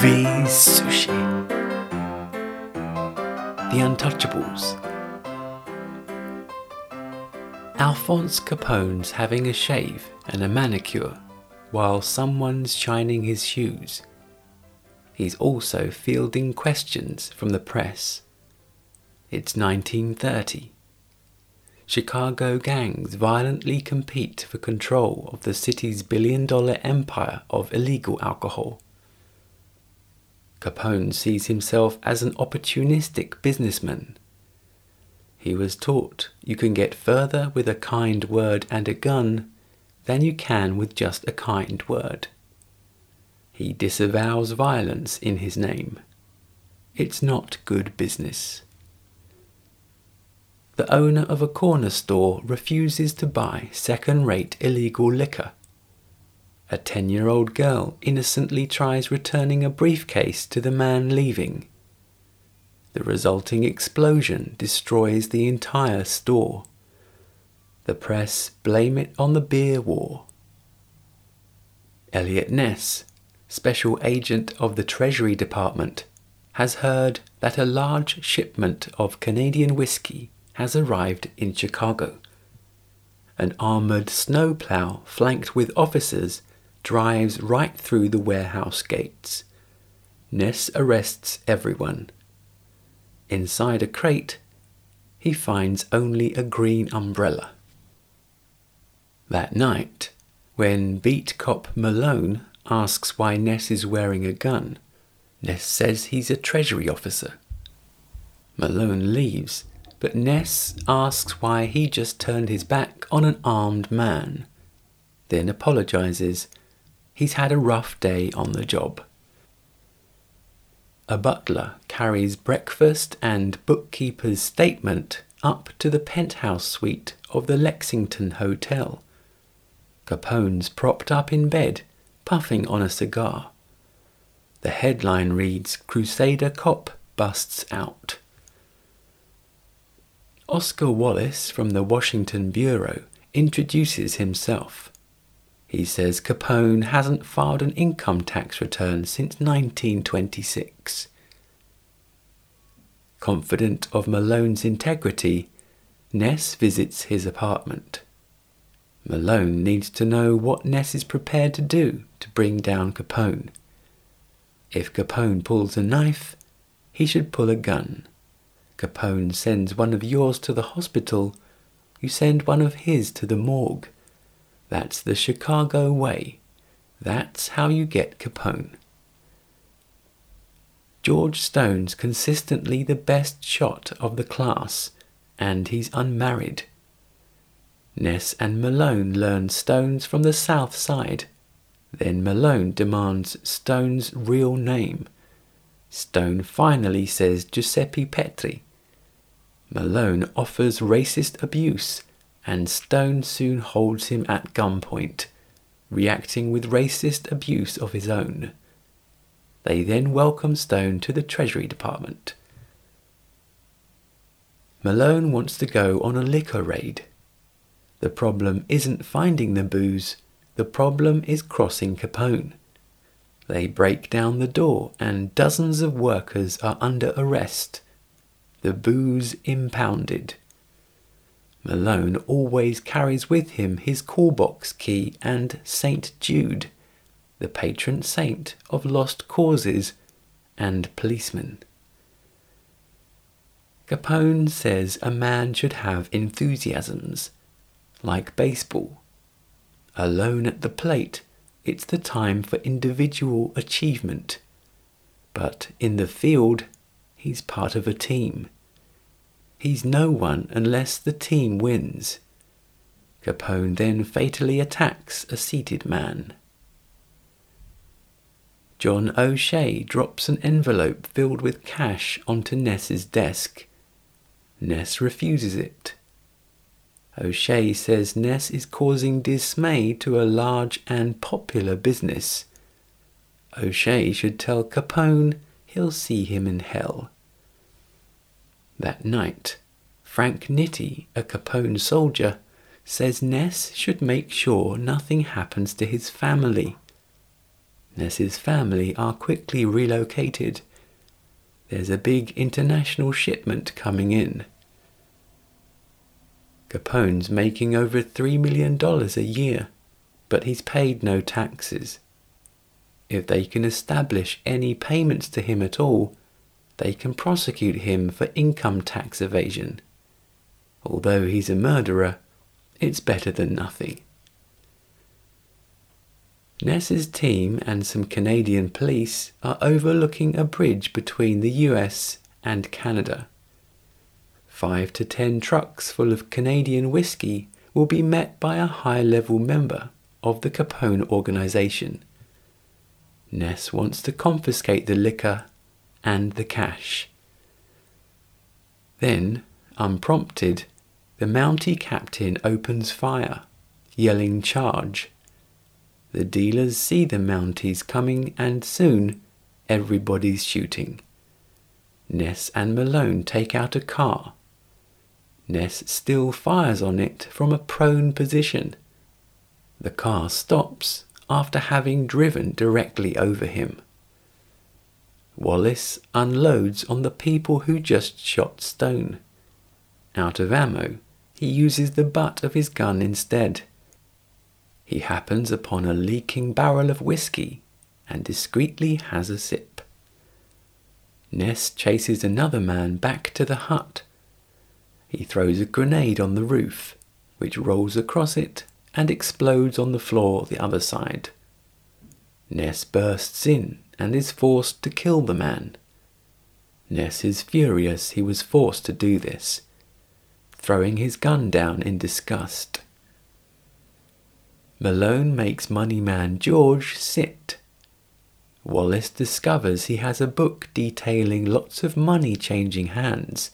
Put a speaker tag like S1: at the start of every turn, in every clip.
S1: Movies Sushi. The Untouchables. Alphonse Capone's having a shave and a manicure while someone's shining his shoes. He's also fielding questions from the press. It's 1930. Chicago gangs violently compete for control of the city's billion dollar empire of illegal alcohol. Capone sees himself as an opportunistic businessman. He was taught you can get further with a kind word and a gun than you can with just a kind word. He disavows violence in his name. It's not good business the owner of a corner store refuses to buy second rate illegal liquor. A 10 year old girl innocently tries returning a briefcase to the man leaving. The resulting explosion destroys the entire store. The press blame it on the beer war. Eliot Ness, special agent of the Treasury Department, has heard that a large shipment of Canadian whiskey has arrived in Chicago. An armoured snowplow flanked with officers drives right through the warehouse gates. Ness arrests everyone. Inside a crate, he finds only a green umbrella. That night, when beat cop Malone asks why Ness is wearing a gun, Ness says he's a Treasury officer. Malone leaves but Ness asks why he just turned his back on an armed man, then apologizes. He's had a rough day on the job. A butler carries breakfast and bookkeeper's statement up to the penthouse suite of the Lexington Hotel. Capone's propped up in bed, puffing on a cigar. The headline reads Crusader Cop busts out. Oscar Wallace from the Washington Bureau introduces himself. He says Capone hasn't filed an income tax return since 1926. Confident of Malone's integrity, Ness visits his apartment. Malone needs to know what Ness is prepared to do to bring down Capone. If Capone pulls a knife, he should pull a gun. Capone sends one of yours to the hospital, you send one of his to the morgue. That's the Chicago way. That's how you get Capone. George Stone's consistently the best shot of the class, and he's unmarried. Ness and Malone learn Stone's from the south side. Then Malone demands Stone's real name. Stone finally says Giuseppe Petri. Malone offers racist abuse, and Stone soon holds him at gunpoint, reacting with racist abuse of his own. They then welcome Stone to the Treasury Department. Malone wants to go on a liquor raid. The problem isn't finding the booze, the problem is crossing Capone. They break down the door, and dozens of workers are under arrest the booze impounded. Malone always carries with him his call box key and St. Jude, the patron saint of lost causes and policemen. Capone says a man should have enthusiasms, like baseball. Alone at the plate, it's the time for individual achievement. But in the field, He's part of a team. He's no one unless the team wins. Capone then fatally attacks a seated man. John O'Shea drops an envelope filled with cash onto Ness's desk. Ness refuses it. O'Shea says Ness is causing dismay to a large and popular business. O'Shea should tell Capone he'll see him in hell. That night, Frank Nitti, a Capone soldier, says Ness should make sure nothing happens to his family. Ness's family are quickly relocated. There's a big international shipment coming in. Capone's making over $3 million a year, but he's paid no taxes. If they can establish any payments to him at all, they can prosecute him for income tax evasion. Although he's a murderer, it's better than nothing. Ness's team and some Canadian police are overlooking a bridge between the US and Canada. Five to ten trucks full of Canadian whiskey will be met by a high level member of the Capone organization. Ness wants to confiscate the liquor and the cash. Then, unprompted, the Mountie captain opens fire, yelling charge. The dealers see the Mounties coming, and soon everybody's shooting. Ness and Malone take out a car. Ness still fires on it from a prone position. The car stops after having driven directly over him. Wallace unloads on the people who just shot Stone. Out of ammo, he uses the butt of his gun instead. He happens upon a leaking barrel of whiskey and discreetly has a sip. Ness chases another man back to the hut. He throws a grenade on the roof, which rolls across it and explodes on the floor the other side. Ness bursts in and is forced to kill the man. Ness is furious he was forced to do this, throwing his gun down in disgust. Malone makes Money Man George sit. Wallace discovers he has a book detailing lots of money changing hands.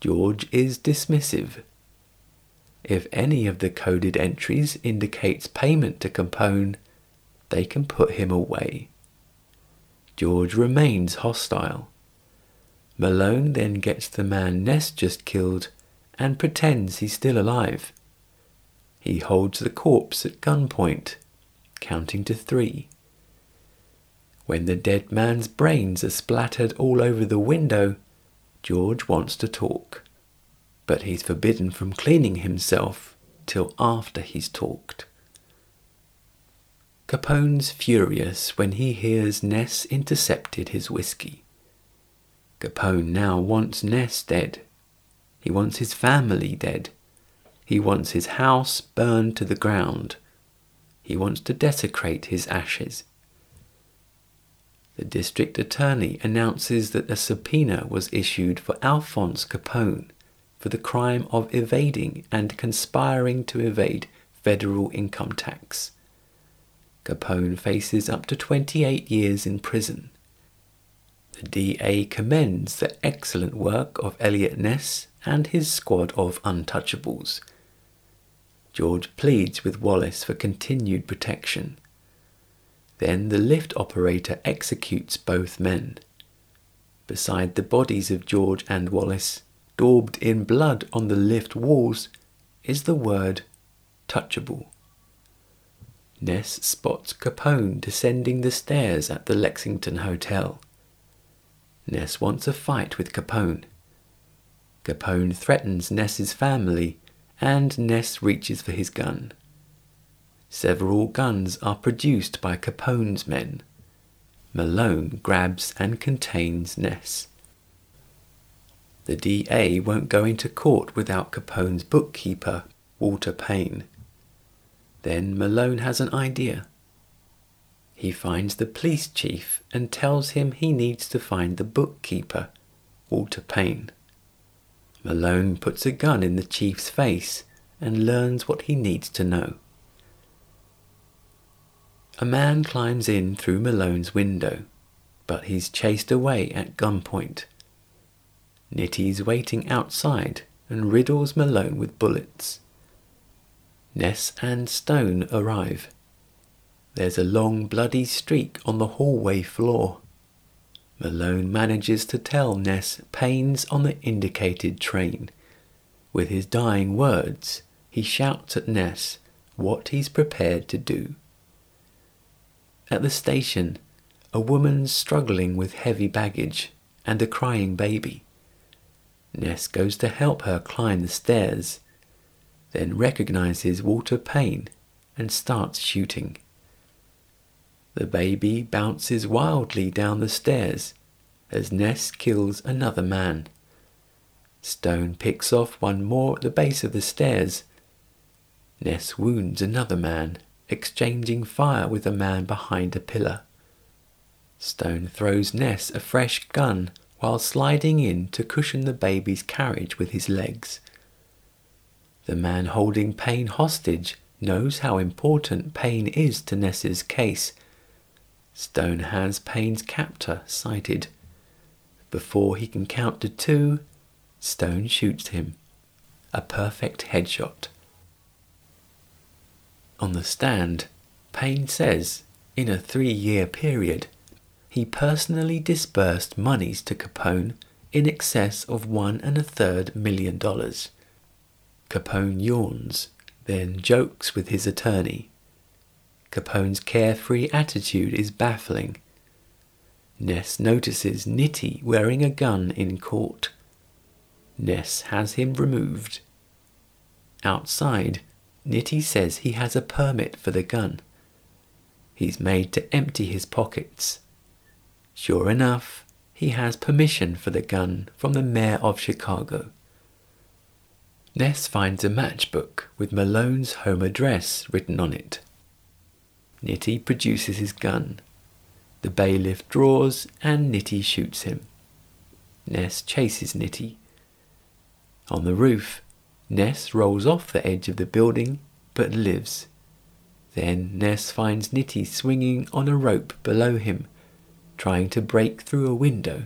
S1: George is dismissive. If any of the coded entries indicates payment to Capone, they can put him away. George remains hostile. Malone then gets the man Ness just killed and pretends he's still alive. He holds the corpse at gunpoint, counting to three. When the dead man's brains are splattered all over the window, George wants to talk, but he's forbidden from cleaning himself till after he's talked. Capone's furious when he hears Ness intercepted his whiskey. Capone now wants Ness dead. He wants his family dead. He wants his house burned to the ground. He wants to desecrate his ashes. The district attorney announces that a subpoena was issued for Alphonse Capone for the crime of evading and conspiring to evade federal income tax. Capone faces up to 28 years in prison. The DA commends the excellent work of Eliot Ness and his squad of untouchables. George pleads with Wallace for continued protection. Then the lift operator executes both men. Beside the bodies of George and Wallace, daubed in blood on the lift walls, is the word touchable. Ness spots Capone descending the stairs at the Lexington Hotel. Ness wants a fight with Capone. Capone threatens Ness's family, and Ness reaches for his gun. Several guns are produced by Capone's men. Malone grabs and contains Ness. The DA won't go into court without Capone's bookkeeper, Walter Payne. Then Malone has an idea. He finds the police chief and tells him he needs to find the bookkeeper, Walter Payne. Malone puts a gun in the chief's face and learns what he needs to know. A man climbs in through Malone's window, but he's chased away at gunpoint. Nitti's waiting outside and riddles Malone with bullets. Ness and Stone arrive. There's a long bloody streak on the hallway floor. Malone manages to tell Ness Payne's on the indicated train. With his dying words, he shouts at Ness what he's prepared to do. At the station, a woman struggling with heavy baggage and a crying baby. Ness goes to help her climb the stairs, then recognizes Walter Payne and starts shooting. The baby bounces wildly down the stairs as Ness kills another man. Stone picks off one more at the base of the stairs. Ness wounds another man, exchanging fire with a man behind a pillar. Stone throws Ness a fresh gun while sliding in to cushion the baby's carriage with his legs. The man holding Payne hostage knows how important Payne is to Ness's case. Stone has Payne's captor sighted. Before he can count to two, Stone shoots him. A perfect headshot. On the stand, Payne says, in a three year period, he personally disbursed monies to Capone in excess of one and a third million dollars. Capone yawns, then jokes with his attorney. Capone's carefree attitude is baffling. Ness notices Nitti wearing a gun in court. Ness has him removed. Outside, Nitti says he has a permit for the gun. He's made to empty his pockets Sure enough, he has permission for the gun from the mayor of Chicago. Ness finds a matchbook with Malone's home address written on it. Nitti produces his gun. The bailiff draws and Nitti shoots him. Ness chases Nitti. On the roof, Ness rolls off the edge of the building but lives. Then Ness finds Nitti swinging on a rope below him trying to break through a window.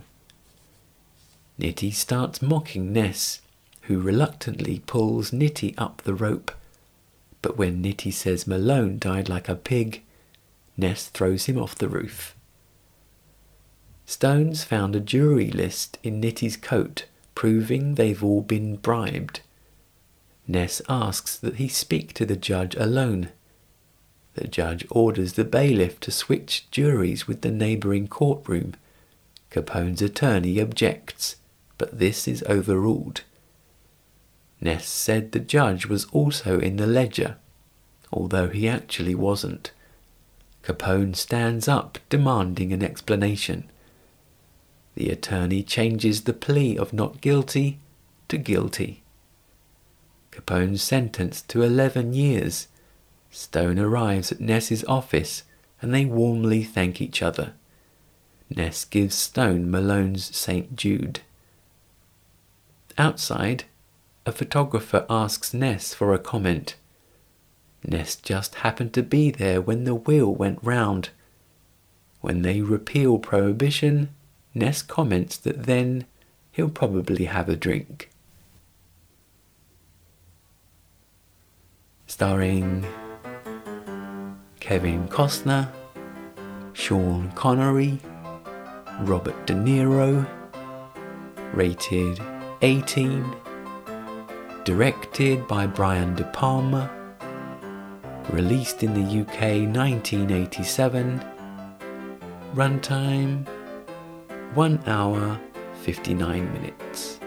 S1: Nitti starts mocking Ness, who reluctantly pulls Nitti up the rope. But when Nitti says Malone died like a pig, Ness throws him off the roof. Stones found a jury list in Nitti's coat proving they've all been bribed. Ness asks that he speak to the judge alone the judge orders the bailiff to switch juries with the neighbouring courtroom. Capone's attorney objects, but this is overruled. Ness said the judge was also in the ledger, although he actually wasn't. Capone stands up demanding an explanation. The attorney changes the plea of not guilty to guilty. Capone's sentenced to 11 years Stone arrives at Ness's office and they warmly thank each other. Ness gives Stone Malone's St. Jude. Outside, a photographer asks Ness for a comment. Ness just happened to be there when the wheel went round. When they repeal prohibition, Ness comments that then he'll probably have a drink. Starring Kevin Costner, Sean Connery, Robert De Niro, rated 18, directed by Brian De Palma, released in the UK 1987, runtime 1 hour 59 minutes.